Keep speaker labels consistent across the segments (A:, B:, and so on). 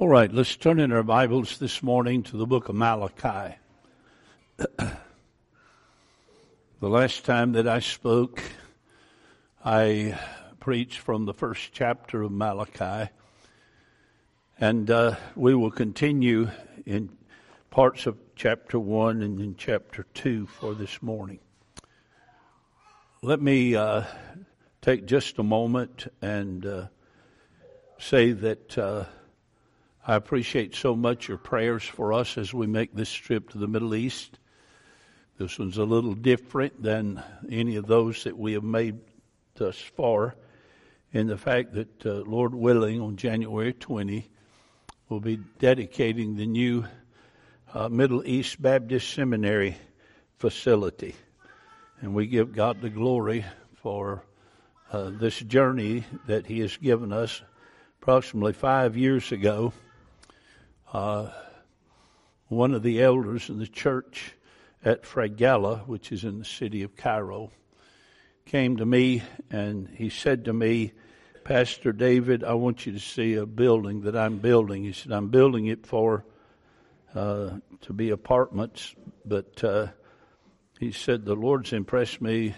A: All right, let's turn in our Bibles this morning to the book of Malachi. the last time that I spoke, I preached from the first chapter of Malachi, and uh, we will continue in parts of chapter 1 and in chapter 2 for this morning. Let me uh, take just a moment and uh, say that uh, I appreciate so much your prayers for us as we make this trip to the Middle East. This one's a little different than any of those that we have made thus far in the fact that, uh, Lord willing, on January 20, we'll be dedicating the new uh, Middle East Baptist Seminary facility. And we give God the glory for uh, this journey that He has given us approximately five years ago uh, one of the elders in the church at Fragala, which is in the city of Cairo, came to me and he said to me, Pastor David, I want you to see a building that I'm building. He said, I'm building it for uh, to be apartments, but uh, he said, The Lord's impressed me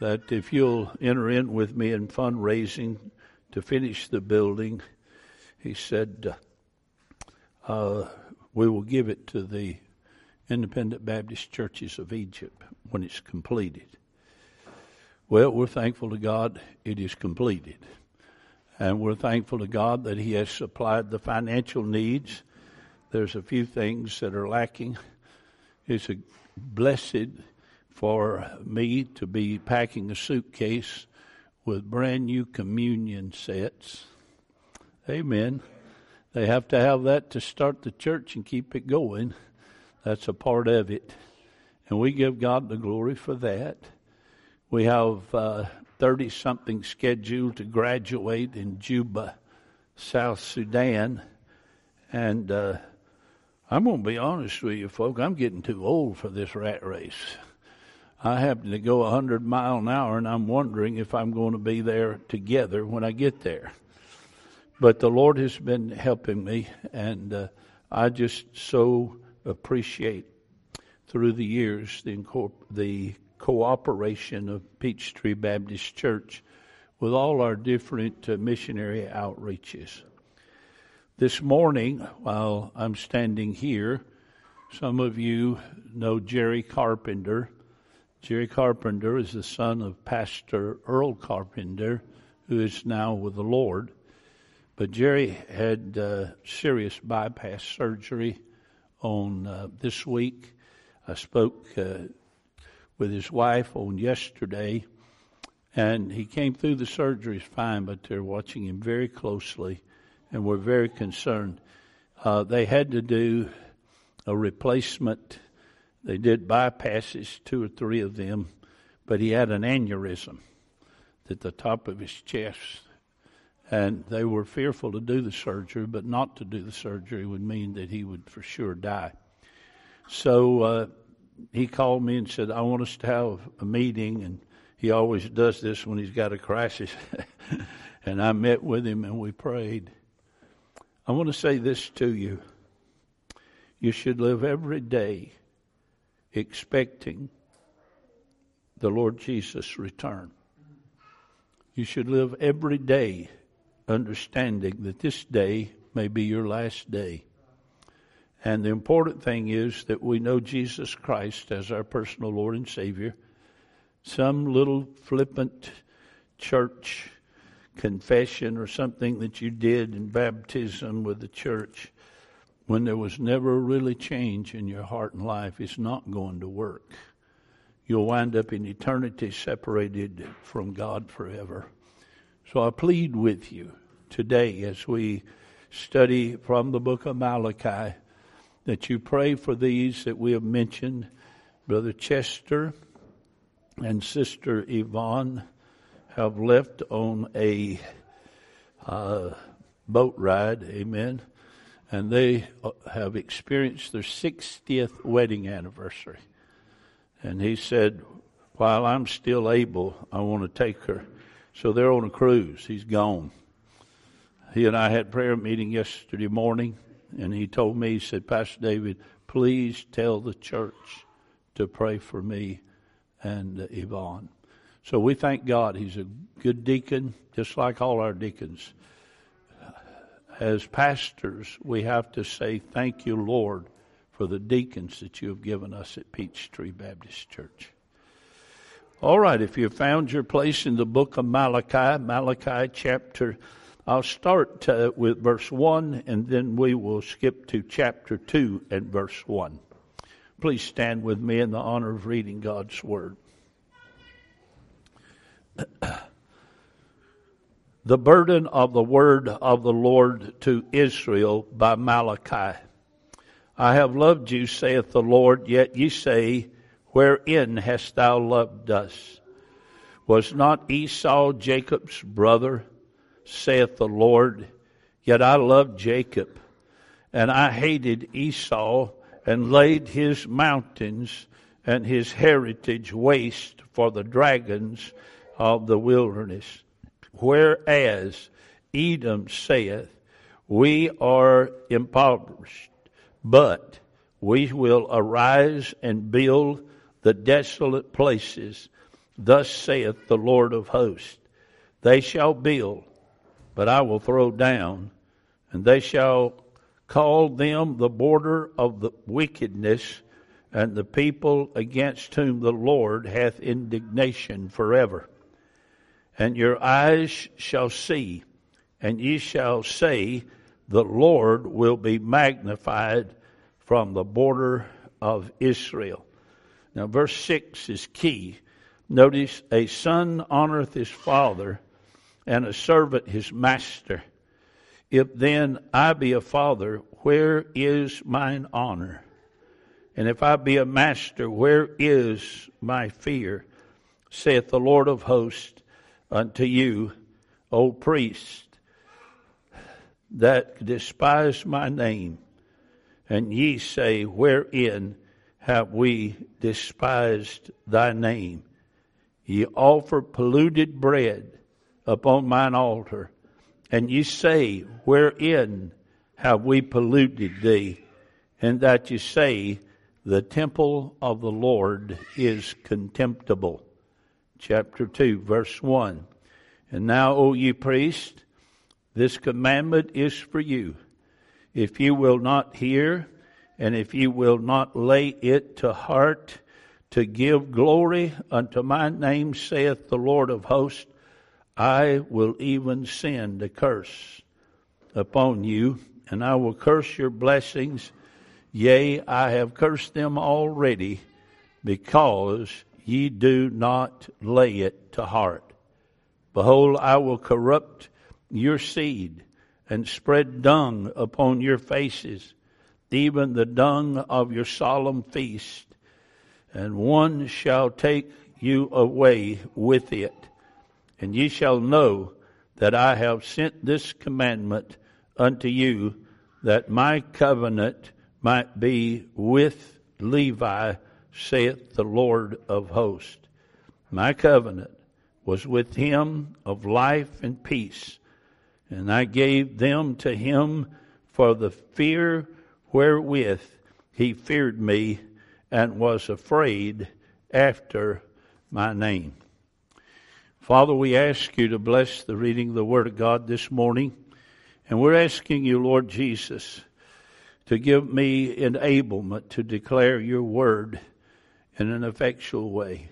A: that if you'll enter in with me in fundraising to finish the building, he said, uh, Uh, we will give it to the independent Baptist churches of Egypt when it's completed. Well, we're thankful to God it is completed. And we're thankful to God that He has supplied the financial needs. There's a few things that are lacking. It's a blessed for me to be packing a suitcase with brand new communion sets. Amen. They have to have that to start the church and keep it going. That's a part of it. And we give God the glory for that. We have 30 uh, something scheduled to graduate in Juba, South Sudan. And uh, I'm going to be honest with you, folks, I'm getting too old for this rat race. I happen to go 100 mile an hour, and I'm wondering if I'm going to be there together when I get there. But the Lord has been helping me, and uh, I just so appreciate through the years the, the cooperation of Peachtree Baptist Church with all our different uh, missionary outreaches. This morning, while I'm standing here, some of you know Jerry Carpenter. Jerry Carpenter is the son of Pastor Earl Carpenter, who is now with the Lord. But Jerry had uh, serious bypass surgery on uh, this week. I spoke uh, with his wife on yesterday, and he came through the surgery fine, but they're watching him very closely, and we're very concerned. Uh, they had to do a replacement. They did bypasses, two or three of them, but he had an aneurysm at the top of his chest and they were fearful to do the surgery, but not to do the surgery would mean that he would for sure die. So uh, he called me and said, I want us to have a meeting. And he always does this when he's got a crisis. and I met with him and we prayed. I want to say this to you. You should live every day expecting the Lord Jesus' return. You should live every day understanding that this day may be your last day. And the important thing is that we know Jesus Christ as our personal Lord and Savior. Some little flippant church confession or something that you did in baptism with the church when there was never really change in your heart and life is not going to work. You'll wind up in eternity separated from God forever. So I plead with you today as we study from the book of Malachi that you pray for these that we have mentioned. Brother Chester and Sister Yvonne have left on a uh, boat ride, amen, and they uh, have experienced their 60th wedding anniversary. And he said, While I'm still able, I want to take her. So they're on a cruise. He's gone. he and I had prayer meeting yesterday morning, and he told me, he said, Pastor David, please tell the church to pray for me and uh, Yvonne. So we thank God. He's a good deacon, just like all our deacons. As pastors, we have to say, Thank you, Lord, for the deacons that you have given us at Peachtree Baptist Church. All right, if you found your place in the book of Malachi, Malachi chapter, I'll start uh, with verse 1 and then we will skip to chapter 2 and verse 1. Please stand with me in the honor of reading God's Word. the burden of the word of the Lord to Israel by Malachi. I have loved you, saith the Lord, yet ye say, Wherein hast thou loved us? Was not Esau Jacob's brother, saith the Lord? Yet I loved Jacob, and I hated Esau, and laid his mountains and his heritage waste for the dragons of the wilderness. Whereas Edom saith, We are impoverished, but we will arise and build the desolate places. Thus saith the Lord of hosts. They shall build, but I will throw down, and they shall call them the border of the wickedness and the people against whom the Lord hath indignation forever and your eyes shall see, and ye shall say, The Lord will be magnified from the border of Israel. Now, verse 6 is key. Notice, a son honoreth his father, and a servant his master. If then I be a father, where is mine honor? And if I be a master, where is my fear? saith the Lord of hosts unto you, O priest, that despise my name. And ye say, Wherein have we despised thy name? Ye offer polluted bread upon mine altar, and ye say, Wherein have we polluted thee? And that ye say, The temple of the Lord is contemptible chapter 2, verse 1. And now, O ye priests, this commandment is for you. If you will not hear, and if you will not lay it to heart, to give glory unto my name, saith the Lord of hosts, I will even send a curse upon you, and I will curse your blessings. Yea, I have cursed them already, because ye do not lay it to heart. Behold, I will corrupt your seed and spread dung upon your faces, even the dung of your solemn feast, and one shall take you away with it. And ye shall know that I have sent this commandment unto you, that my covenant might be with Levi saith the Lord of hosts. My covenant was with him of life and peace, and I gave them to him for the fear wherewith he feared me and was afraid after my name. Father, we ask you to bless the reading of the Word of God this morning, and we're asking you, Lord Jesus, to give me enablement to declare your Word in an effectual way.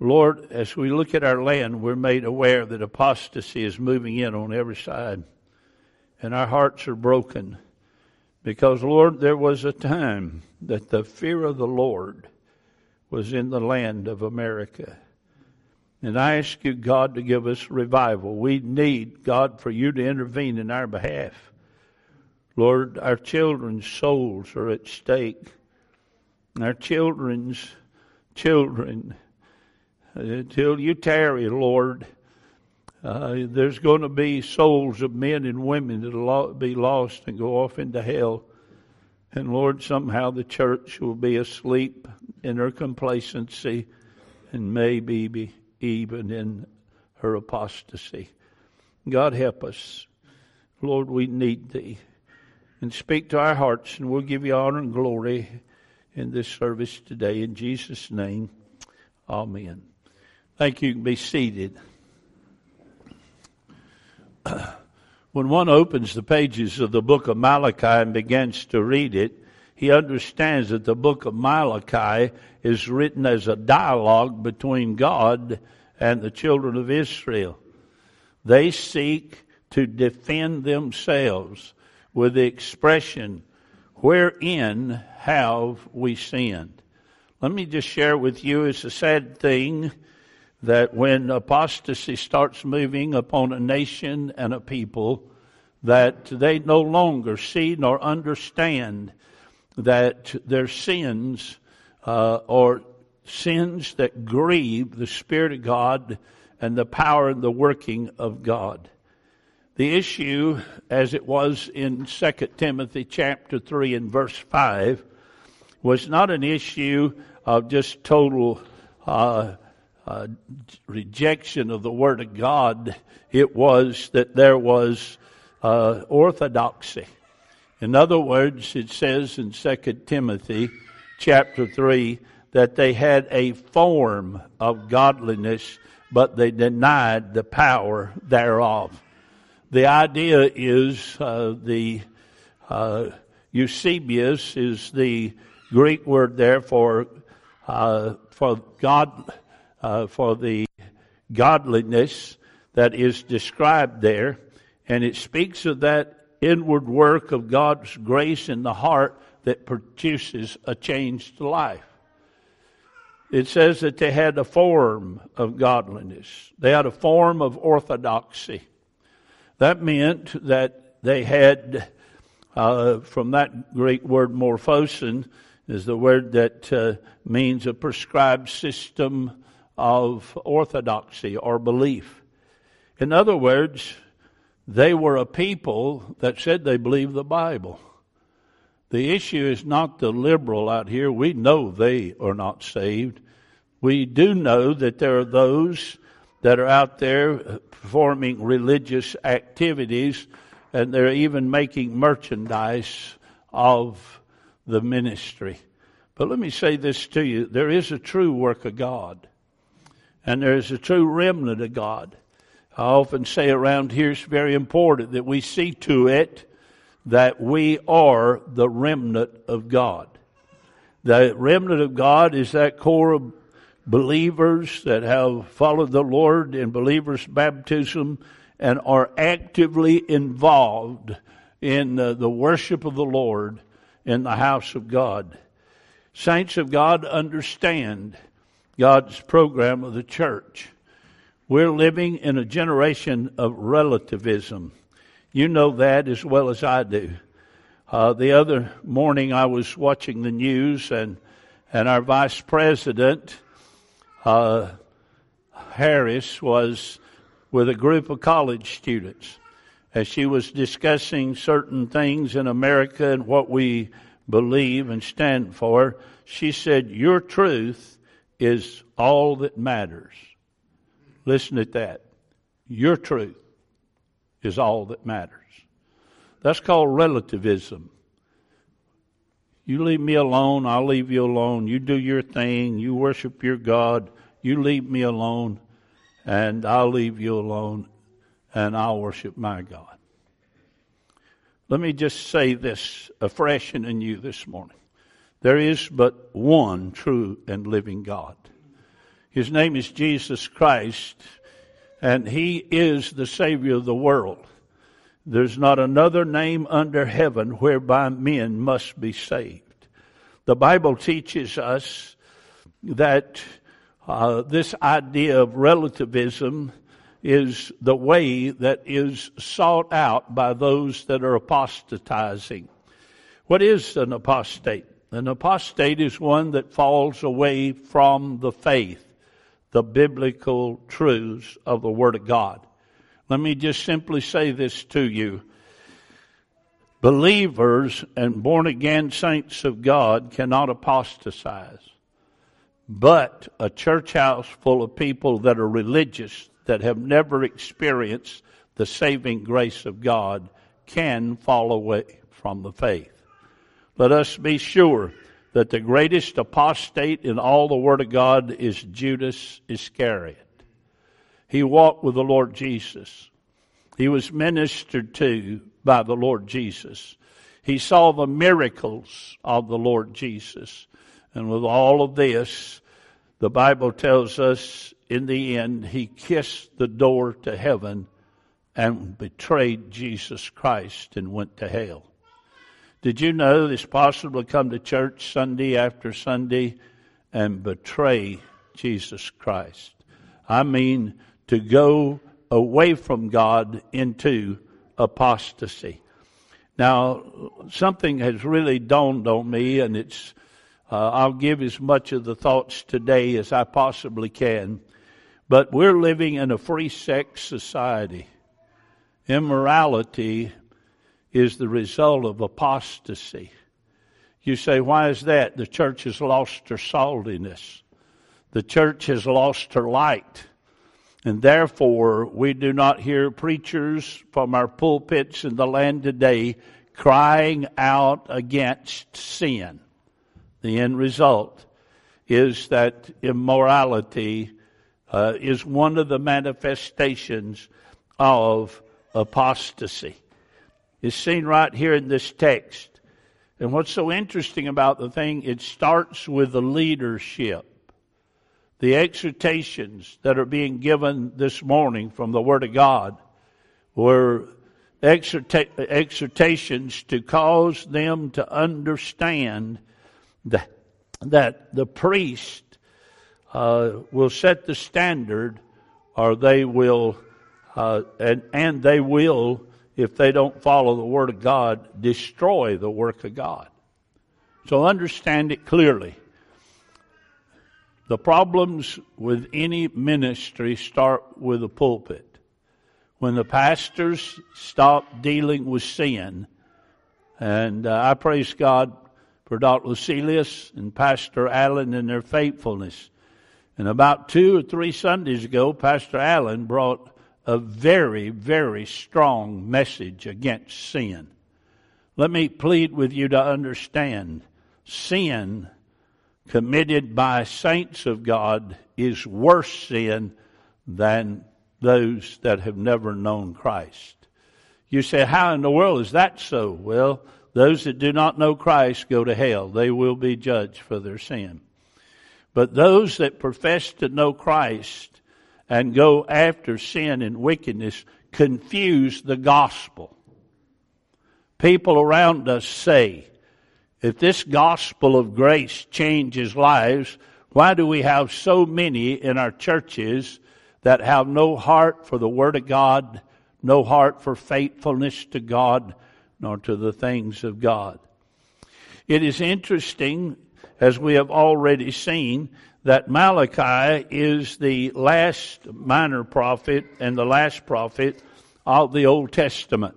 A: Lord, as we look at our land, we're made aware that apostasy is moving in on every side. And our hearts are broken because, Lord, there was a time that the fear of the Lord was in the land of America. And I ask you, God, to give us revival. We need, God, for you to intervene in our behalf. Lord, our children's souls are at stake our children's children. Uh, Until you tarry, Lord, uh, there's going to be souls of men and women that'll be lost and go off into hell. And Lord, somehow the church will be asleep in her complacency and maybe be even in her apostasy. God help us. Lord, we need thee. And speak to our hearts, and we'll give you honor and glory in this service today. In Jesus' name, amen. Thank you. you can be seated. When one opens the pages of the book of Malachi and begins to read it, he understands that the book of Malachi is written as a dialogue between God and the children of Israel. They seek to defend themselves with the expression, wherein have we sinned? Let me just share with you, it's a sad thing that when apostasy starts moving upon a nation and a people, that they no longer see nor understand that their sins uh, are sins that grieve the Spirit of God and the power and the working of God. The issue, as it was in 2 Timothy chapter 3 and verse 5, was not an issue of just total uh, uh, rejection of the Word of God. It was that there was uh, orthodoxy. In other words, it says in 2 Timothy chapter 3 that they had a form of godliness, but they denied the power thereof. The idea is uh, the uh, eusebeia is the Greek word there for uh, for God uh, for the godliness that is described there, and it speaks of that inward work of God's grace in the heart that produces a changed life. It says that they had a form of godliness. They had a form of orthodoxy. That meant that they had, uh, from that Greek word morphosin, is the word that uh, means a prescribed system of orthodoxy or belief. In other words, they were a people that said they believed the Bible. The issue is not the liberal out here. We know they are not saved. We do know that there are those that are out there performing religious activities and they're even making merchandise of the ministry. But let me say this to you. There is a true work of God. And there is a true remnant of God. I often say around here it's very important that we see to it that we are the remnant of God. The remnant of God is that core of believers that have followed the Lord in believers' baptism and are actively involved in uh, the worship of the Lord in the house of God. Saints of God understand God's program of the church. We're living in a generation of relativism. You know that as well as I do. Uh, the other morning I was watching the news and, and our vice president uh, Harris was with a group of college students as she was discussing certain things in America and what we believe and stand for. She said, Your truth is all that matters. Listen at that. Your truth is all that matters. That's called relativism. You leave me alone, I'll leave you alone. You do your thing, you worship your God, you leave me alone, and I'll leave you alone, and I'll worship my God. Let me just say this afresh and anew this morning. There is but one true and living God. His name is Jesus Christ, and He is the Savior of the world. There's not another name under heaven whereby men must be saved. The Bible teaches us that uh, this idea of relativism is the way that is sought out by those that are apostatizing. What is an apostate? An apostate is one that falls away from the faith, the biblical truths of the Word of God. Let me just simply say this to you. Believers and born again saints of God cannot apostatize. But a church house full of people that are religious, that have never experienced the saving grace of God, can fall away from the faith. Let us be sure that the greatest apostate in all the Word of God is Judas Iscariot. He walked with the Lord Jesus. He was ministered to by the Lord Jesus. He saw the miracles of the Lord Jesus. And with all of this, the Bible tells us in the end, he kissed the door to heaven and betrayed Jesus Christ and went to hell. Did you know it's possible to come to church Sunday after Sunday and betray Jesus Christ? I mean, to go away from God into apostasy. Now, something has really dawned on me, and it's, uh, I'll give as much of the thoughts today as I possibly can. But we're living in a free sex society. Immorality is the result of apostasy. You say, why is that? The church has lost her saltiness. The church has lost her light. And therefore, we do not hear preachers from our pulpits in the land today crying out against sin. The end result is that immorality uh, is one of the manifestations of apostasy is seen right here in this text. And what's so interesting about the thing, it starts with the leadership. The exhortations that are being given this morning from the Word of God were exhorta- exhortations to cause them to understand that, that the priest uh, will set the standard or they will, uh, and, and they will if they don't follow the Word of God, destroy the work of God. So understand it clearly. The problems with any ministry start with the pulpit. When the pastors stop dealing with sin, and uh, I praise God for Dr. Lucilius and Pastor Allen and their faithfulness. And about two or three Sundays ago, Pastor Allen brought a very, very strong message against sin. Let me plead with you to understand sin committed by saints of God is worse sin than those that have never known Christ. You say, how in the world is that so? Well, those that do not know Christ go to hell. They will be judged for their sin. But those that profess to know Christ and go after sin and wickedness confuse the gospel. People around us say, if this gospel of grace changes lives, why do we have so many in our churches that have no heart for the Word of God, no heart for faithfulness to God, nor to the things of God? It is interesting, as we have already seen, that Malachi is the last minor prophet and the last prophet of the Old Testament.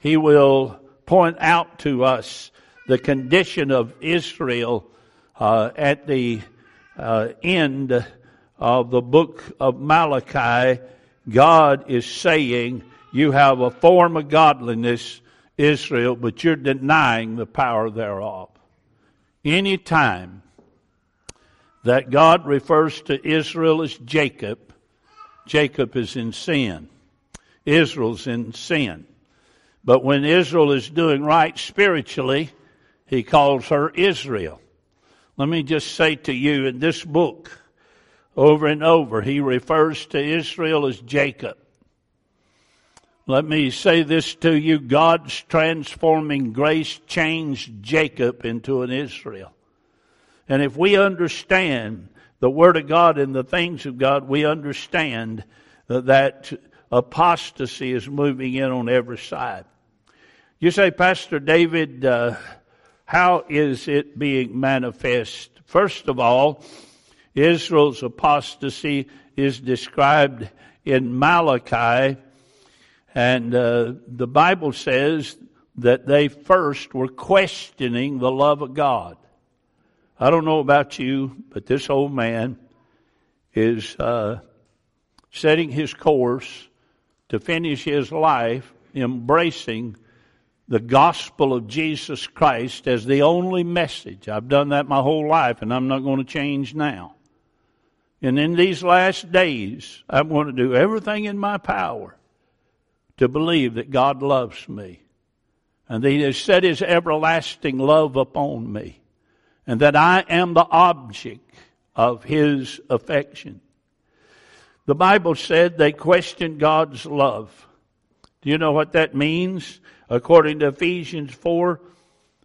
A: He will point out to us the condition of Israel uh, at the uh, end of the book of Malachi. God is saying, You have a form of godliness, Israel, but you're denying the power thereof. Anytime that God refers to Israel as Jacob, Jacob is in sin. Israel's in sin. But when Israel is doing right spiritually, he calls her Israel. Let me just say to you in this book, over and over, he refers to Israel as Jacob. Let me say this to you God's transforming grace changed Jacob into an Israel. And if we understand the Word of God and the things of God, we understand that apostasy is moving in on every side. You say, Pastor David, uh, how is it being manifest? First of all, Israel's apostasy is described in Malachi, and uh, the Bible says that they first were questioning the love of God. I don't know about you, but this old man is uh, setting his course to finish his life embracing the gospel of Jesus Christ as the only message. I've done that my whole life, and I'm not going to change now. And in these last days, I'm going to do everything in my power to believe that God loves me and that He has set His everlasting love upon me and that I am the object of His affection. The Bible said they questioned God's love. Do you know what that means? According to Ephesians 4,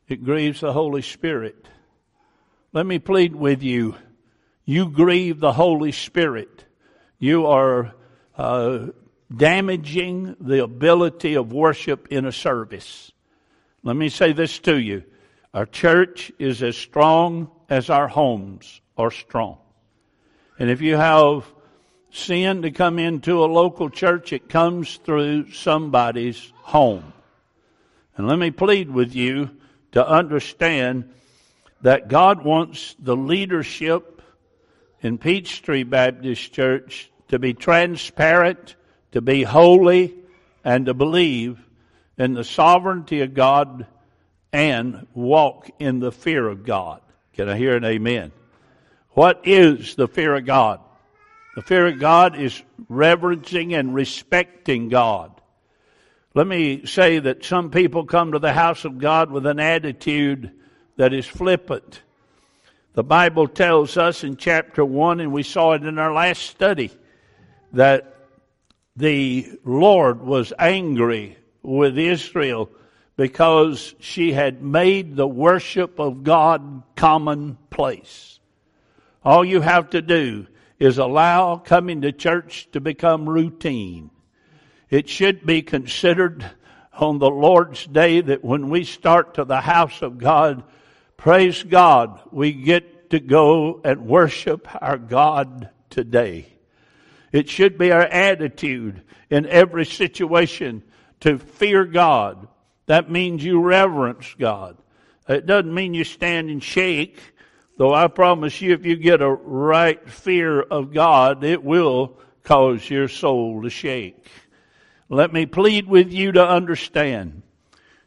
A: it grieves the Holy Spirit. Let me plead with you. You grieve the Holy Spirit. You are uh, damaging the ability of worship in a service. Let me say this to you. Our church is as strong as our homes are strong. And if you have sin to come into a local church, it comes through somebody's home. And let me plead with you to understand that God wants the leadership in Peachtree Baptist Church to be transparent, to be holy, and to believe in the sovereignty of God and walk in the fear of God. Can I hear an amen? What is the fear of God? The fear of God is reverencing and respecting God. Let me say that some people come to the house of God with an attitude that is flippant. The Bible tells us in chapter 1, and we saw it in our last study, that the Lord was angry with Israel because she had made the worship of God commonplace. All you have to do is allow coming to church to become routine. It should be considered on the Lord's day that when we start to the house of God, praise God, we get to go and worship our God today. It should be our attitude in every situation to fear God. That means you reverence God. It doesn't mean you stand and shake, though I promise you if you get a right fear of God, it will cause your soul to shake. Let me plead with you to understand.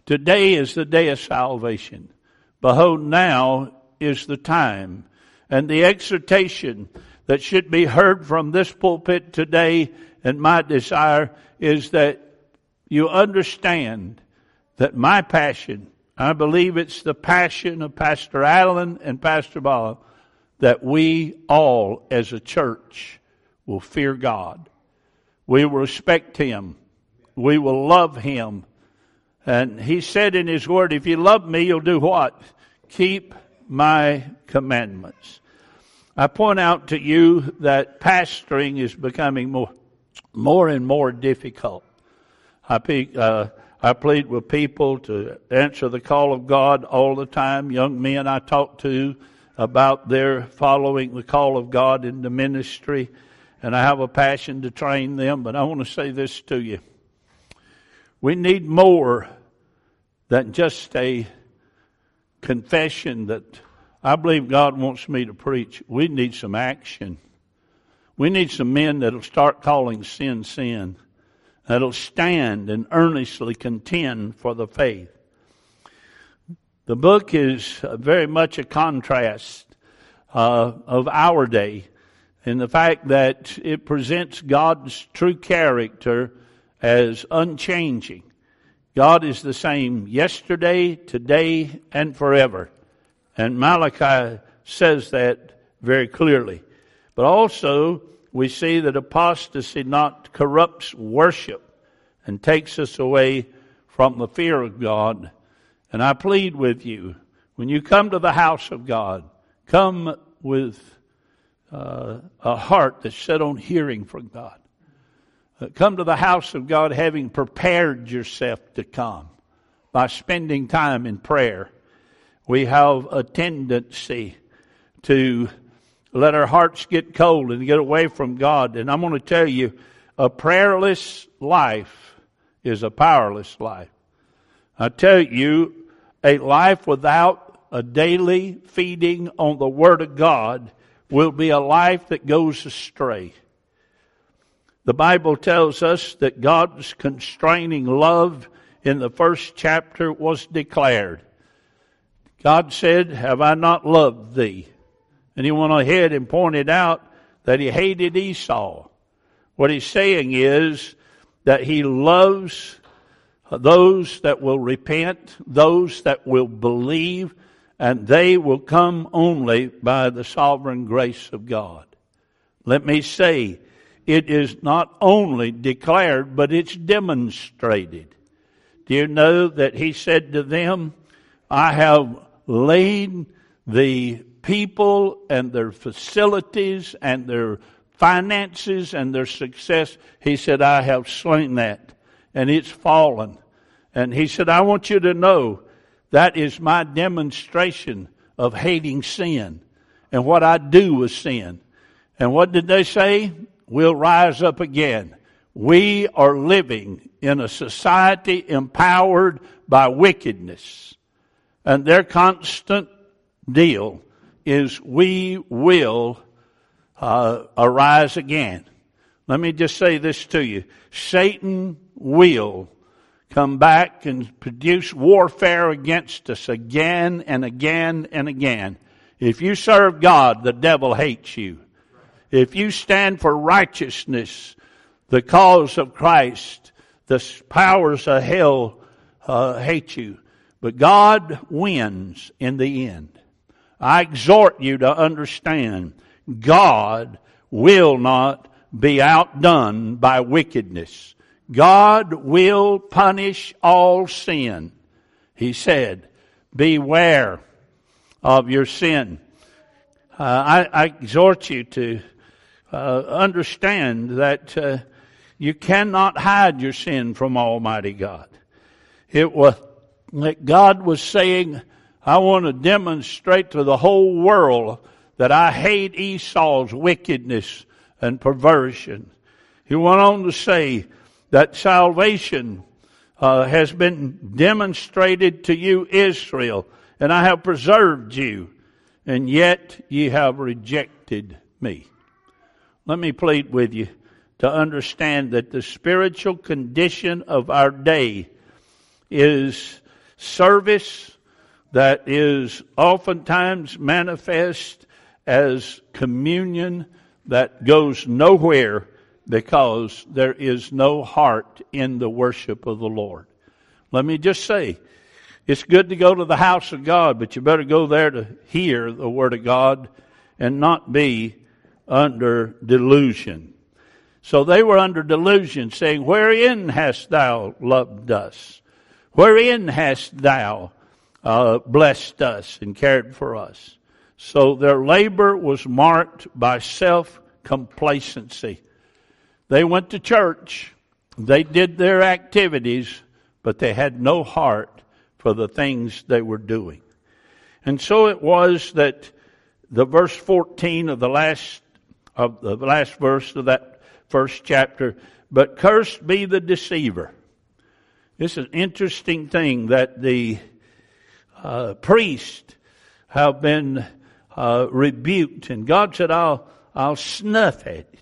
A: Today is the day of salvation. Behold, now is the time. And the exhortation that should be heard from this pulpit today, and my desire is that you understand that my passion, I believe it's the passion of Pastor Allen and Pastor Bob, that we all as a church will fear God. We will respect Him we will love him. And he said in his word, if you love me, you'll do what? Keep my commandments. I point out to you that pastoring is becoming more, more and more difficult. I, uh, I plead with people to answer the call of God all the time. Young men I talk to about their following the call of God in the ministry, and I have a passion to train them. But I want to say this to you. We need more than just a confession that I believe God wants me to preach. We need some action. We need some men that'll start calling sin sin, that'll stand and earnestly contend for the faith. The book is very much a contrast uh, of our day in the fact that it presents God's true character as unchanging. God is the same yesterday, today, and forever. And Malachi says that very clearly. But also, we see that apostasy not corrupts worship and takes us away from the fear of God. And I plead with you, when you come to the house of God, come with uh, a heart that's set on hearing from God. Uh, come to the house of God having prepared yourself to come by spending time in prayer. We have a tendency to let our hearts get cold and get away from God. And I'm going to tell you, a prayerless life is a powerless life. I tell you, a life without a daily feeding on the Word of God will be a life that goes astray. The Bible tells us that God's constraining love in the first chapter was declared. God said, Have I not loved thee? And he went ahead and pointed out that he hated Esau. What he's saying is that he loves those that will repent, those that will believe, and they will come only by the sovereign grace of God. Let me say, it is not only declared, but it's demonstrated. Do you know that he said to them, I have laid the people and their facilities and their finances and their success. He said, I have slain that and it's fallen. And he said, I want you to know that is my demonstration of hating sin and what I do with sin. And what did they say? We'll rise up again. We are living in a society empowered by wickedness. And their constant deal is we will uh, arise again. Let me just say this to you. Satan will come back and produce warfare against us again and again and again. If you serve God, the devil hates you. If you stand for righteousness, the cause of Christ, the powers of hell uh, hate you. But God wins in the end. I exhort you to understand God will not be outdone by wickedness. God will punish all sin. He said, beware of your sin. Uh, I, I, exhort you to uh, understand that uh, you cannot hide your sin from Almighty God. It was that God was saying, I want to demonstrate to the whole world that I hate Esau's wickedness and perversion. He went on to say that salvation uh, has been demonstrated to you, Israel, and I have preserved you, and yet ye have rejected me. Let me plead with you to understand that the spiritual condition of our day is service that is oftentimes manifest as communion that goes nowhere because there is no heart in the worship of the Lord. Let me just say, it's good to go to the house of God, but you better go there to hear the Word of God and not be under delusion. So they were under delusion, saying, Wherein hast thou loved us? Wherein hast thou uh, blessed us and cared for us? So their labor was marked by self complacency. They went to church, they did their activities, but they had no heart for the things they were doing. And so it was that the verse 14 of the last of the last verse of that first chapter, but cursed be the deceiver. This is an interesting thing that the uh, priests have been uh, rebuked, and God said, "I'll I'll snuff at it."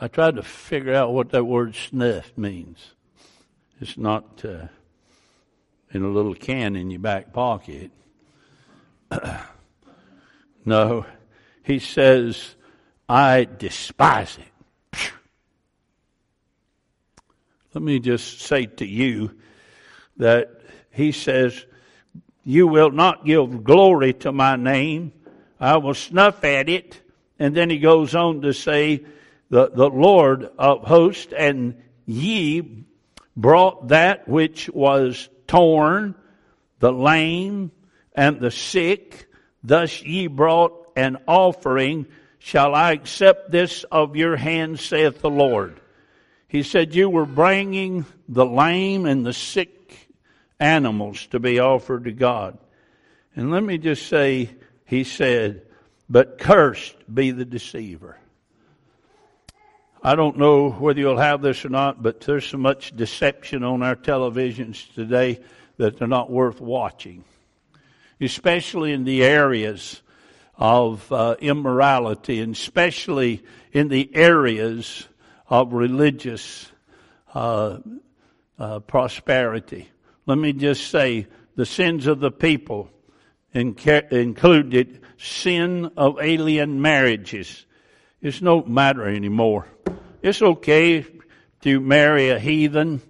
A: I tried to figure out what that word "snuff" means. It's not uh, in a little can in your back pocket. no, he says, "I despise it." Let me just say to you that he says, You will not give glory to my name. I will snuff at it. And then he goes on to say, The, the Lord of hosts, and ye brought that which was torn, the lame, and the sick. Thus ye brought an offering. Shall I accept this of your hand, saith the Lord? He said, You were bringing the lame and the sick animals to be offered to God. And let me just say, He said, But cursed be the deceiver. I don't know whether you'll have this or not, but there's so much deception on our televisions today that they're not worth watching. Especially in the areas of uh, immorality, and especially in the areas of religious uh, uh, prosperity. Let me just say the sins of the people included sin of alien marriages. It's no matter anymore. It's okay to marry a heathen.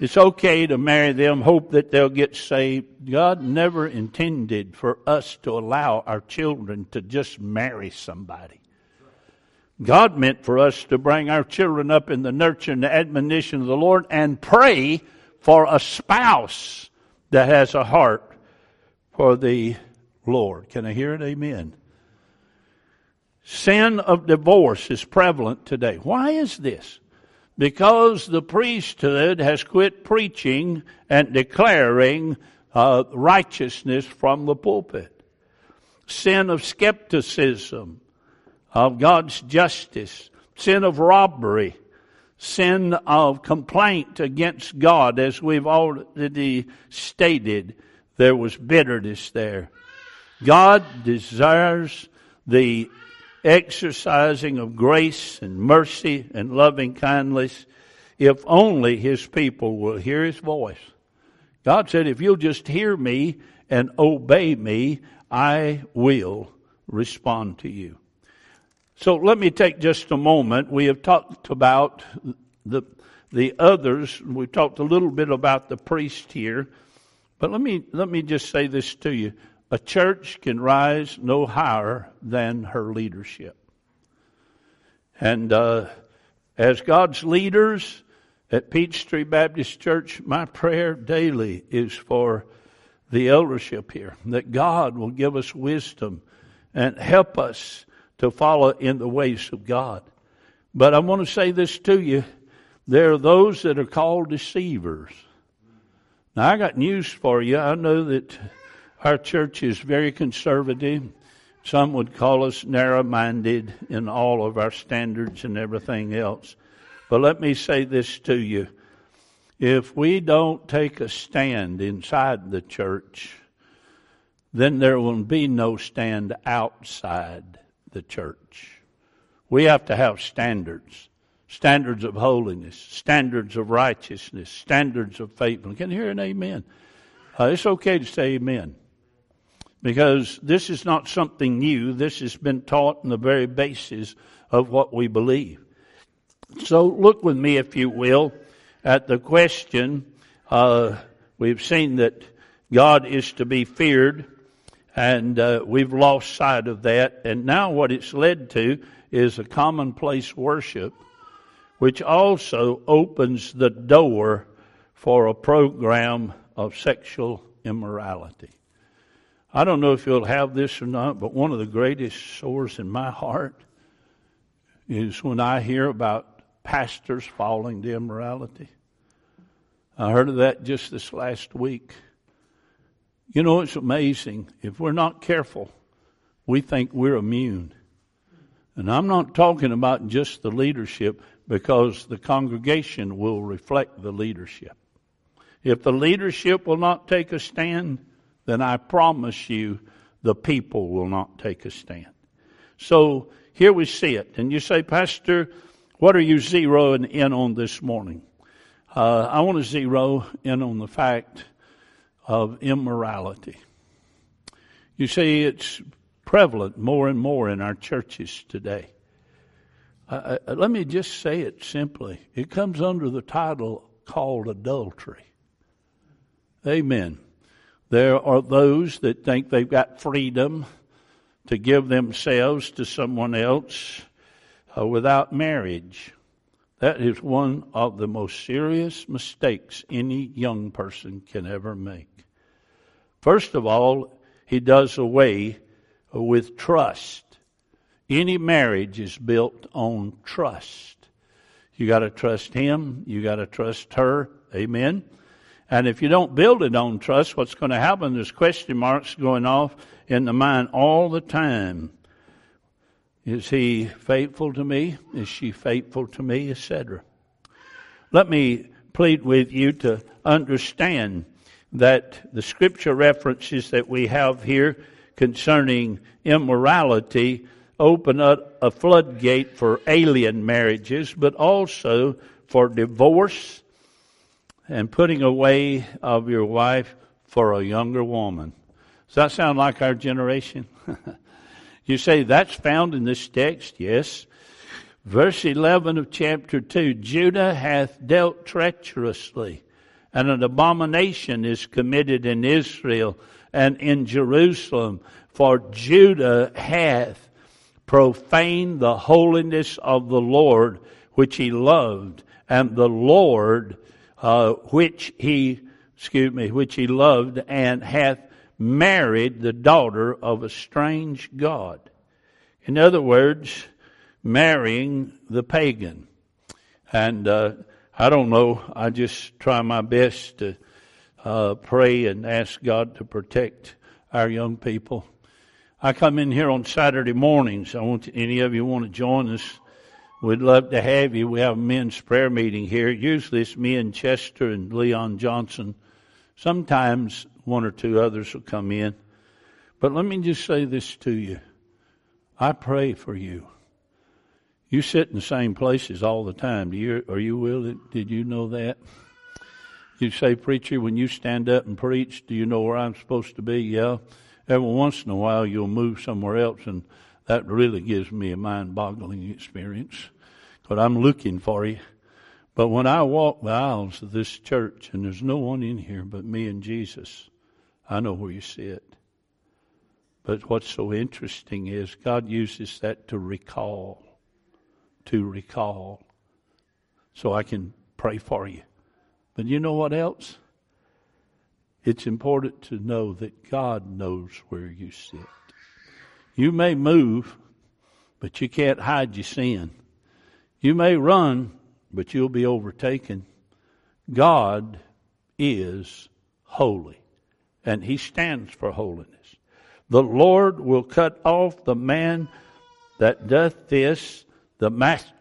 A: It's okay to marry them, hope that they'll get saved. God never intended for us to allow our children to just marry somebody. God meant for us to bring our children up in the nurture and the admonition of the Lord and pray for a spouse that has a heart for the Lord. Can I hear it? Amen. Sin of divorce is prevalent today. Why is this? Because the priesthood has quit preaching and declaring uh, righteousness from the pulpit. Sin of skepticism of God's justice, sin of robbery, sin of complaint against God, as we've already stated, there was bitterness there. God desires the exercising of grace and mercy and loving kindness if only his people will hear his voice. God said, if you'll just hear me and obey me, I will respond to you. So let me take just a moment. We have talked about the, the others. We talked a little bit about the priest here. But let me, let me just say this to you. A church can rise no higher than her leadership. And uh, as God's leaders at Peachtree Baptist Church, my prayer daily is for the eldership here, that God will give us wisdom and help us to follow in the ways of God. But I want to say this to you. There are those that are called deceivers. Now I got news for you. I know that our church is very conservative. Some would call us narrow minded in all of our standards and everything else. But let me say this to you. If we don't take a stand inside the church, then there will be no stand outside the church. We have to have standards. Standards of holiness, standards of righteousness, standards of faithfulness. Can you hear an amen? Uh, it's okay to say amen. Because this is not something new. This has been taught in the very basis of what we believe. So look with me, if you will, at the question. Uh, we've seen that God is to be feared and uh, we've lost sight of that. And now what it's led to is a commonplace worship, which also opens the door for a program of sexual immorality. I don't know if you'll have this or not, but one of the greatest sores in my heart is when I hear about pastors falling to immorality. I heard of that just this last week. You know, it's amazing. If we're not careful, we think we're immune. And I'm not talking about just the leadership because the congregation will reflect the leadership. If the leadership will not take a stand, then I promise you the people will not take a stand. So here we see it. And you say, Pastor, what are you zeroing in on this morning? Uh, I want to zero in on the fact of immorality. You see, it's prevalent more and more in our churches today. Uh, let me just say it simply. It comes under the title called adultery. Amen. There are those that think they've got freedom to give themselves to someone else uh, without marriage. That is one of the most serious mistakes any young person can ever make. First of all, he does away with trust. Any marriage is built on trust. You got to trust him. You got to trust her. Amen. And if you don't build it on trust, what's going to happen? There's question marks going off in the mind all the time. Is he faithful to me? Is she faithful to me? Etc. Let me plead with you to understand that the scripture references that we have here concerning immorality open up a floodgate for alien marriages, but also for divorce and putting away of your wife for a younger woman. Does that sound like our generation? you say that's found in this text? Yes. Verse 11 of chapter 2 Judah hath dealt treacherously, and an abomination is committed in Israel and in Jerusalem, for Judah hath profaned the holiness of the Lord which he loved, and the Lord uh, which he, excuse me, which he loved, and hath married the daughter of a strange God. In other words, marrying the pagan. And uh, I don't know, I just try my best to uh, pray and ask God to protect our young people. I come in here on Saturday mornings. I want to, any of you want to join us. We'd love to have you. We have a men's prayer meeting here. Usually it's me and Chester and Leon Johnson. Sometimes one or two others will come in. But let me just say this to you. I pray for you. You sit in the same places all the time. Do you, are you willing? Did you know that? You say, preacher, when you stand up and preach, do you know where I'm supposed to be? Yeah every once in a while you'll move somewhere else, and that really gives me a mind boggling experience. But I'm looking for you. But when I walk the aisles of this church, and there's no one in here but me and Jesus, I know where you sit. But what's so interesting is God uses that to recall, to recall, so I can pray for you. But you know what else? it's important to know that God knows where you sit. You may move, but you can't hide your sin. You may run, but you'll be overtaken. God is holy, and He stands for holiness. The Lord will cut off the man that doth this, the master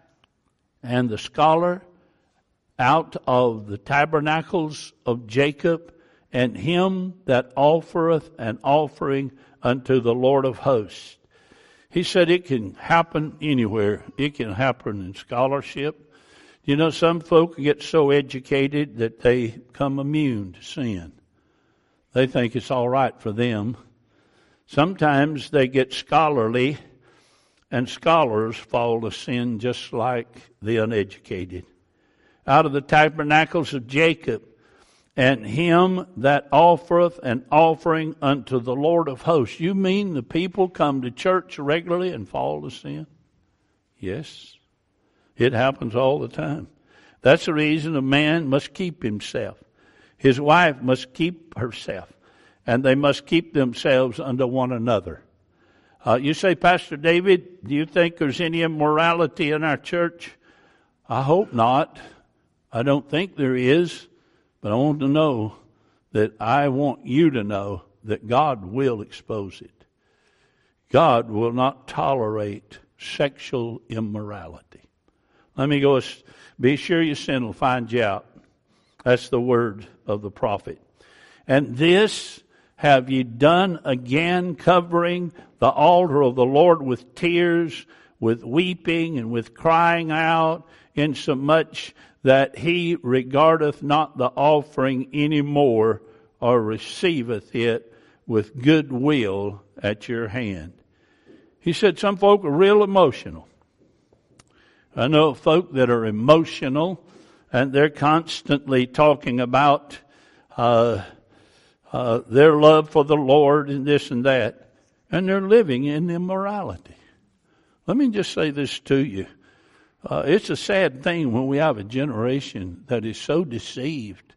A: and the scholar, out of the tabernacles of Jacob and him that offereth an offering unto the Lord of hosts. He said it can happen anywhere. It can happen in scholarship. You know, some folk get so educated that they become immune to sin. They think it's all right for them. Sometimes they get scholarly, and scholars fall to sin just like the uneducated. Out of the tabernacles of Jacob, and him that offereth an offering unto the Lord of hosts. You mean the people come to church regularly and fall to sin? Yes. It happens all the time. That's the reason a man must keep himself. His wife must keep herself. And they must keep themselves unto one another. Uh, you say, Pastor David, do you think there's any immorality in our church? I hope not. I don't think there is. But I want to know that I want you to know that God will expose it. God will not tolerate sexual immorality. Let me go, be sure your sin will find you out. That's the word of the prophet. And this have ye done again, covering the altar of the Lord with tears, with weeping, and with crying out, insomuch that he regardeth not the offering any more, or receiveth it with good will at your hand. He said some folk are real emotional. I know folk that are emotional and they're constantly talking about uh, uh, their love for the Lord and this and that, and they're living in immorality. Let me just say this to you. Uh, it's a sad thing when we have a generation that is so deceived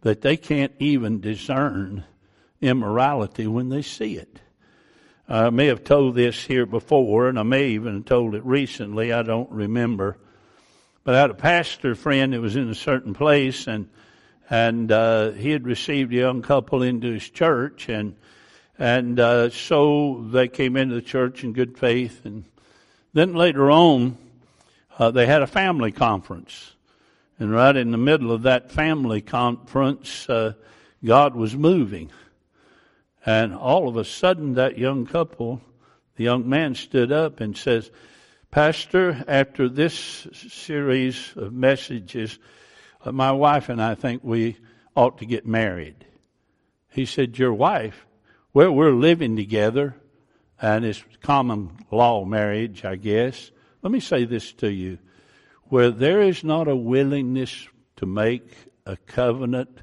A: that they can't even discern immorality when they see it. I may have told this here before, and I may even have told it recently. I don't remember. But I had a pastor friend that was in a certain place, and and uh, he had received a young couple into his church, and and uh, so they came into the church in good faith, and then later on, uh, they had a family conference. And right in the middle of that family conference, uh, God was moving. And all of a sudden, that young couple, the young man stood up and says, Pastor, after this series of messages, uh, my wife and I think we ought to get married. He said, Your wife? Well, we're living together, and it's common law marriage, I guess. Let me say this to you. Where there is not a willingness to make a covenant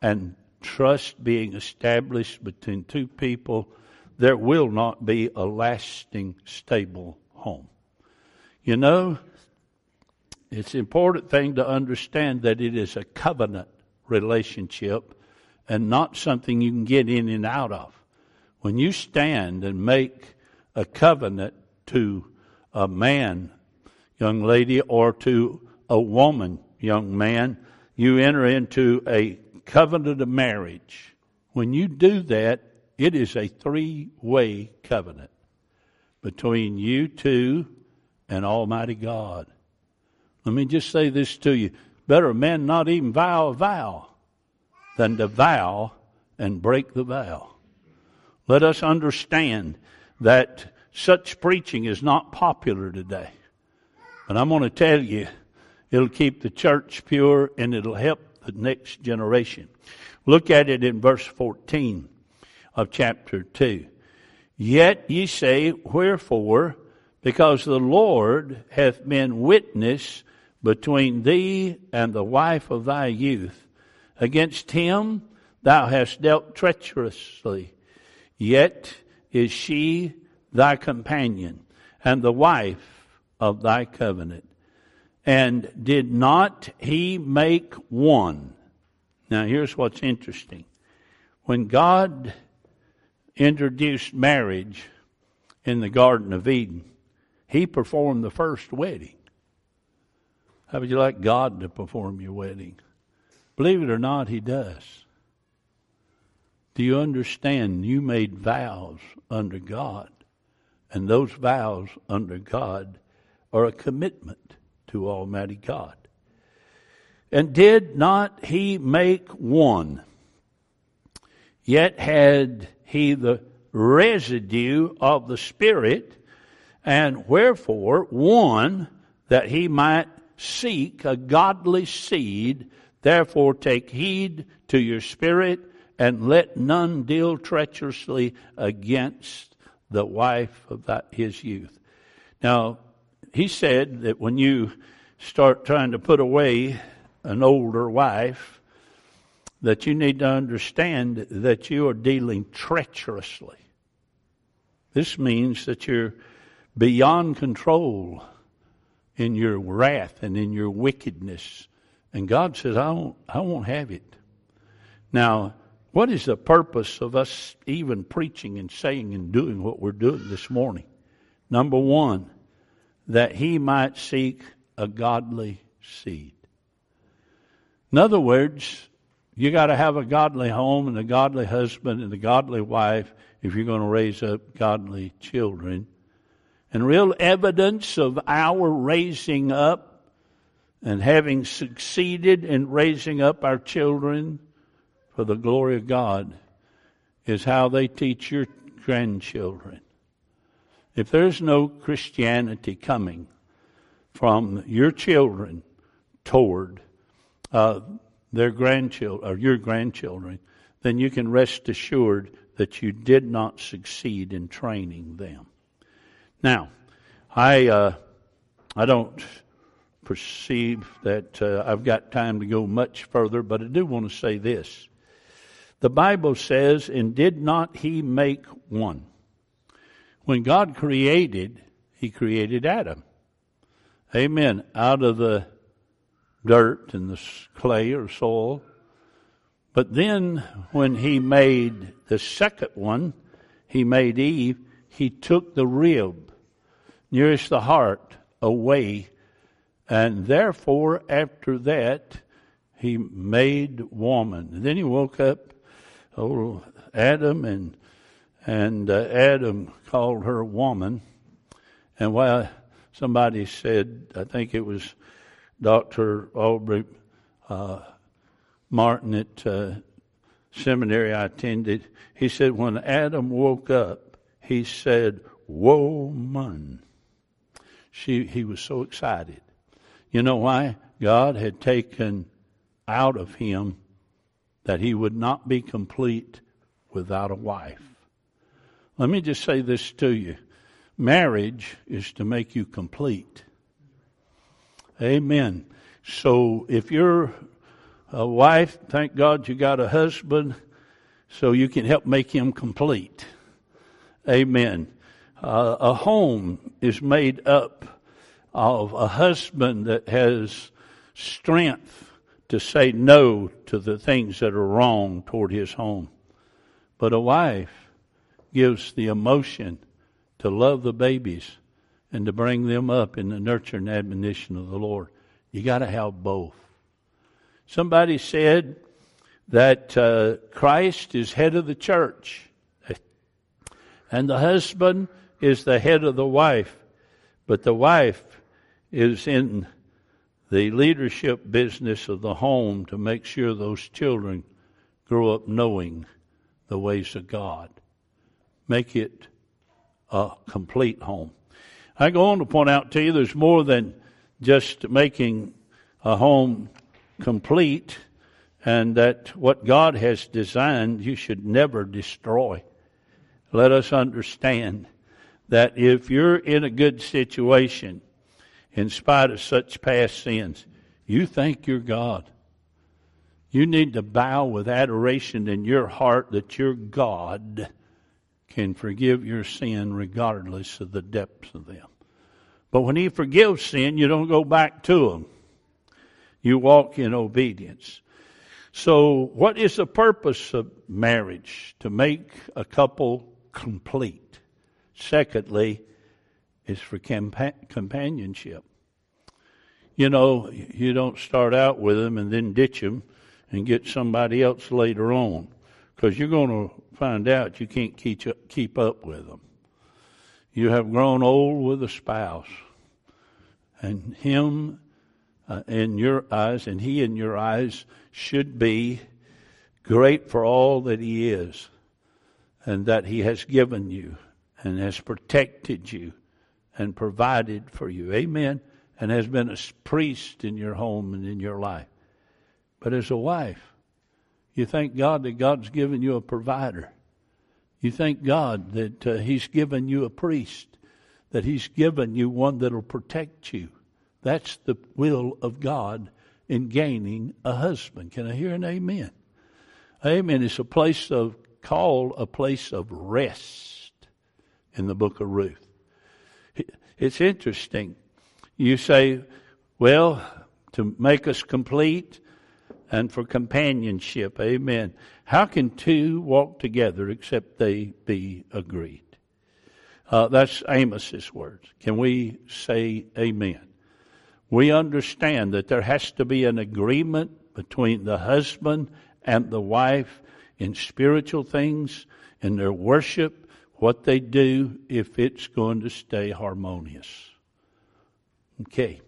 A: and trust being established between two people, there will not be a lasting, stable home. You know, it's an important thing to understand that it is a covenant relationship and not something you can get in and out of. When you stand and make a covenant to a man, young lady, or to a woman, young man, you enter into a covenant of marriage. When you do that, it is a three way covenant between you two and Almighty God. Let me just say this to you. Better a man not even vow a vow than to vow and break the vow. Let us understand that such preaching is not popular today. But I'm going to tell you, it'll keep the church pure and it'll help the next generation. Look at it in verse 14 of chapter 2. Yet ye say, Wherefore? Because the Lord hath been witness between thee and the wife of thy youth. Against him thou hast dealt treacherously, yet is she thy companion and the wife of thy covenant. And did not he make one? Now here's what's interesting. When God introduced marriage in the Garden of Eden, he performed the first wedding. How would you like God to perform your wedding? Believe it or not, He does. Do you understand? You made vows under God, and those vows under God are a commitment to Almighty God. And did not He make one? Yet had He the residue of the Spirit, and wherefore one that He might seek a godly seed. Therefore, take heed to your spirit, and let none deal treacherously against the wife of that, his youth. Now, he said that when you start trying to put away an older wife, that you need to understand that you are dealing treacherously. This means that you're beyond control in your wrath and in your wickedness. And God says, I won't, I won't have it. Now, what is the purpose of us even preaching and saying and doing what we're doing this morning? Number one, that he might seek a godly seed. In other words, you got to have a godly home and a godly husband and a godly wife if you're going to raise up godly children and real evidence of our raising up and having succeeded in raising up our children for the glory of God is how they teach your grandchildren. If there's no Christianity coming from your children toward uh, their grandchildren or your grandchildren, then you can rest assured that you did not succeed in training them. Now, I uh, I don't perceive that uh, I've got time to go much further, but I do want to say this. The Bible says, "And did not He make one?" When God created, He created Adam. Amen. Out of the dirt and the clay or soil. But then, when He made the second one, He made Eve. He took the rib nearest the heart away. And therefore, after that, he made woman. Then he woke up, old Adam, and and uh, Adam called her woman. And while somebody said, I think it was Dr. Aubrey uh, Martin, at uh, seminary I attended, he said, when Adam woke up, he said, Woman. She, he was so excited. You know why? God had taken out of him that he would not be complete without a wife. Let me just say this to you. Marriage is to make you complete. Amen. So if you're a wife, thank God you got a husband so you can help make him complete. Amen. Uh, a home is made up of a husband that has strength to say no to the things that are wrong toward his home. But a wife gives the emotion to love the babies and to bring them up in the nurture and admonition of the Lord. You got to have both. Somebody said that uh, Christ is head of the church, and the husband is the head of the wife, but the wife is in the leadership business of the home to make sure those children grow up knowing the ways of God. Make it a complete home. I go on to point out to you there's more than just making a home complete and that what God has designed you should never destroy. Let us understand that if you're in a good situation, in spite of such past sins, you think you're God. You need to bow with adoration in your heart that your God can forgive your sin regardless of the depths of them. But when He forgives sin, you don't go back to Him. You walk in obedience. So, what is the purpose of marriage? To make a couple complete. Secondly, is for compa- companionship. You know, you don't start out with them and then ditch them and get somebody else later on because you're going to find out you can't keep, up with them. You have grown old with a spouse, and him uh, in your eyes, and he in your eyes should be great for all that he is, and that he has given you, and has protected you, and provided for you. Amen. And has been a priest in your home and in your life. But as a wife, you thank God that God's given you a provider. You thank God that uh, He's given you a priest, that He's given you one that'll protect you. That's the will of God in gaining a husband. Can I hear an amen? Amen. It's a place of called a place of rest in the book of Ruth. It's interesting. You say, well, to make us complete, and for companionship. Amen. How can two walk together except they be agreed? Uh, that's Amos's words. Can we say amen? We understand that there has to be an agreement between the husband and the wife in spiritual things, in their worship, what they do, if it's going to stay harmonious. Okay.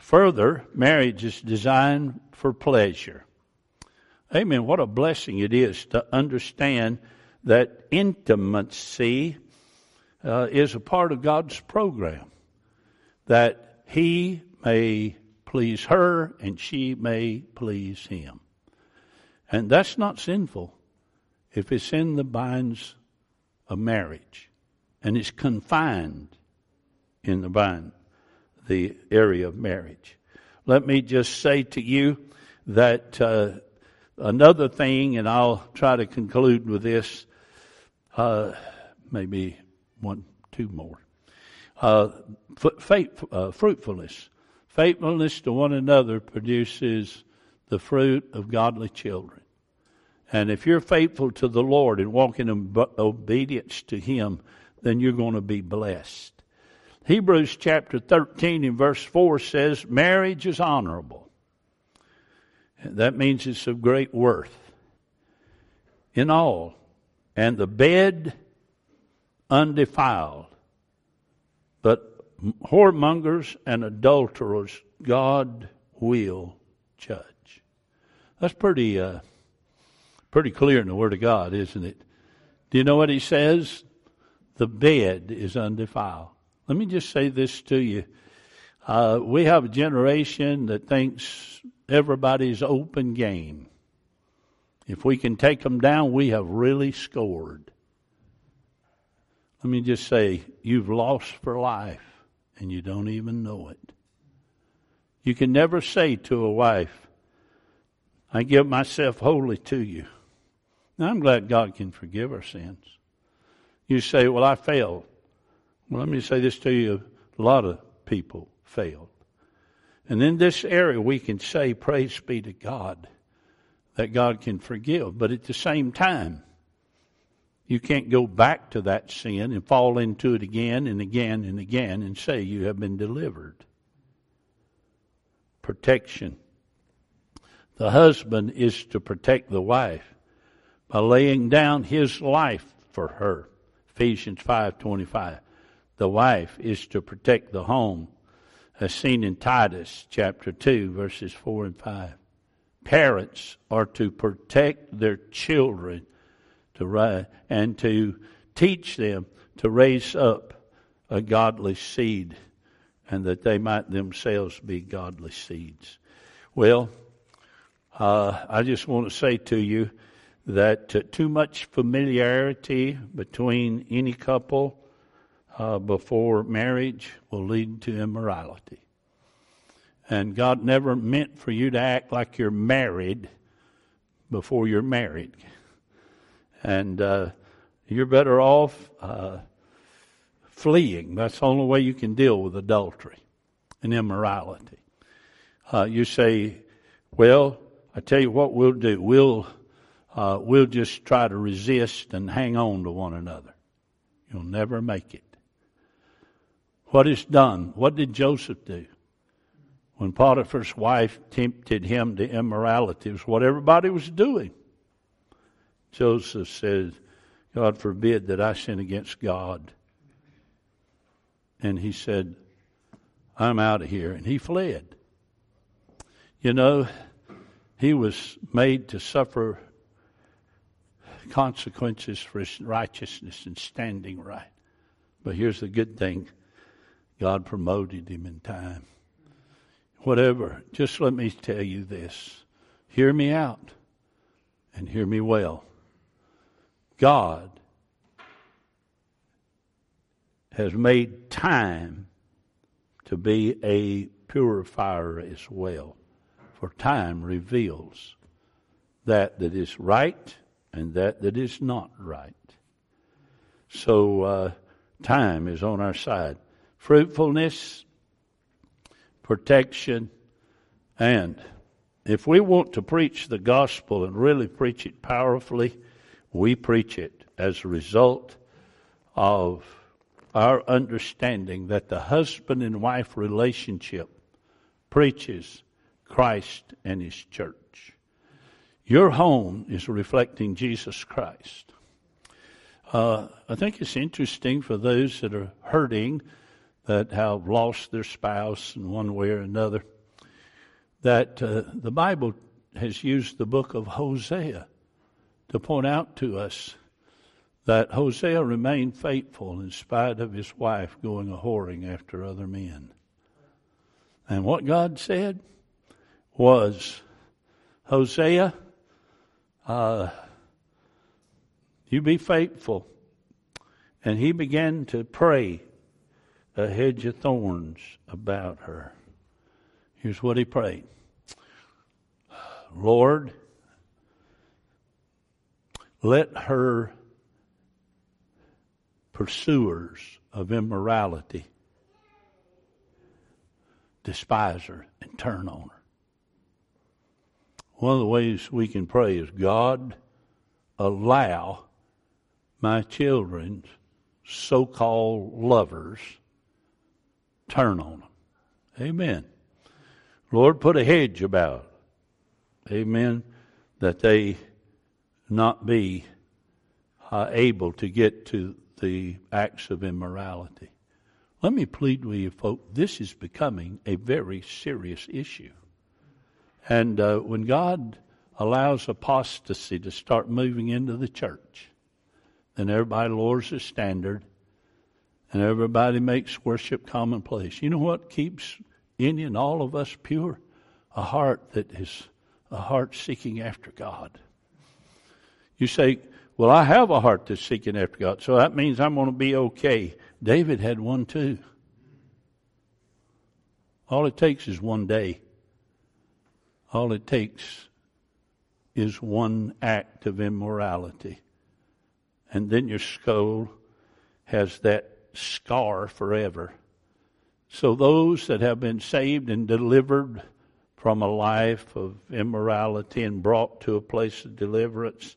A: Further, marriage is designed for pleasure. Amen. What a blessing it is to understand that intimacy uh, is a part of God's program. That He may please her and she may please Him. And that's not sinful if it's in the binds of marriage and it's confined in the bind the area of marriage. Let me just say to you that uh, another thing, and I'll try to conclude with this, uh, maybe one, two more. Uh, faith, uh, fruitfulness. Faithfulness to one another produces the fruit of godly children. And if you're faithful to the Lord and walking in obedience to Him, then you're going to be blessed. Hebrews chapter 13 and verse 4 says, Marriage is honorable. That means it's of great worth in all, and the bed undefiled. But whoremongers and adulterers, God will judge. That's pretty uh, Pretty clear in the Word of God, isn't it? Do you know what he says? The bed is undefiled. Let me just say this to you. Uh, we have a generation that thinks everybody's open game. If we can take them down, we have really scored. Let me just say, you've lost for life and you don't even know it. You can never say to a wife, I give myself wholly to you. Now, I'm glad God can forgive our sins. You say, Well, I failed. Well, let me say this to you a lot of people failed. And in this area, we can say, Praise be to God, that God can forgive. But at the same time, you can't go back to that sin and fall into it again and again and again and say you have been delivered. Protection. The husband is to protect the wife laying down his life for her. Ephesians 5:25. The wife is to protect the home as seen in Titus chapter 2 verses 4 and 5. Parents are to protect their children to and to teach them to raise up a godly seed and that they might themselves be godly seeds. Well, uh, I just want to say to you that uh, too much familiarity between any couple uh, before marriage will lead to immorality. And God never meant for you to act like you're married before you're married. And uh, you're better off uh, fleeing. That's the only way you can deal with adultery and immorality. Uh, you say, well, I tell you what we'll do. We'll, uh, we'll just try to resist and hang on to one another. You'll never make it. What is done? What did Joseph do? When Potiphar's wife tempted him to immorality, it was what everybody was doing. Joseph said, God forbid that I sin against God. And he said, I'm out of here. And he fled. You know, he was made to suffer consequences for his righteousness and standing right. But here's the good thing God promoted him in time. Whatever, just let me tell you this. Hear me out and hear me well. God has made time to be a purifier as well. For time reveals that that is right and that that is not right. So uh, time is on our side. Fruitfulness, protection, and if we want to preach the gospel and really preach it powerfully, we preach it as a result of our understanding that the husband and wife relationship preaches Christ and His church. Your home is reflecting Jesus Christ. Uh, I think it's interesting for those that are hurting, that have lost their spouse in one way or another, that uh, the Bible has used the book of Hosea to point out to us that Hosea remained faithful in spite of his wife going a whoring after other men. And what God said was, Hosea, uh, you be faithful. And he began to pray a hedge of thorns about her. Here's what he prayed Lord, let her pursuers of immorality despise her and turn on her. One of the ways we can pray is God, allow my children's so called lovers turn on them. Amen. Lord, put a hedge about. Amen. That they not be uh, able to get to the acts of immorality. Let me plead with you, folks, this is becoming a very serious issue. And uh, when God allows apostasy to start moving into the church, then everybody lowers the standard and everybody makes worship commonplace. You know what keeps any and all of us pure? A heart that is a heart seeking after God. You say, Well, I have a heart that's seeking after God, so that means I'm going to be okay. David had one too. All it takes is one day. All it takes is one act of immorality. And then your skull has that scar forever. So those that have been saved and delivered from a life of immorality and brought to a place of deliverance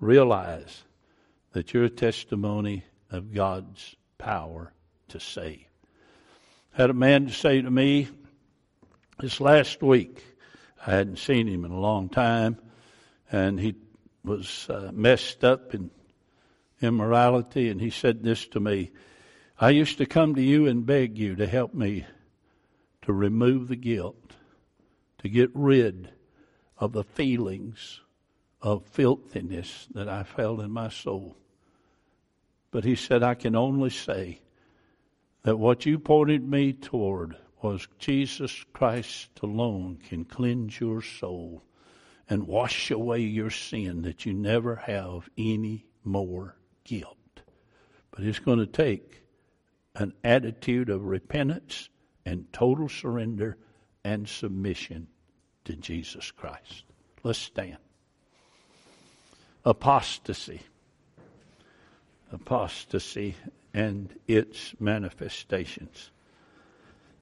A: realize that you're a testimony of God's power to save. I had a man say to me this last week, I hadn't seen him in a long time, and he was uh, messed up in immorality, and he said this to me I used to come to you and beg you to help me to remove the guilt, to get rid of the feelings of filthiness that I felt in my soul. But he said, I can only say that what you pointed me toward was Jesus Christ alone can cleanse your soul and wash away your sin that you never have any more guilt. But it's going to take an attitude of repentance and total surrender and submission to Jesus Christ. Let's stand. Apostasy. Apostasy and its manifestations.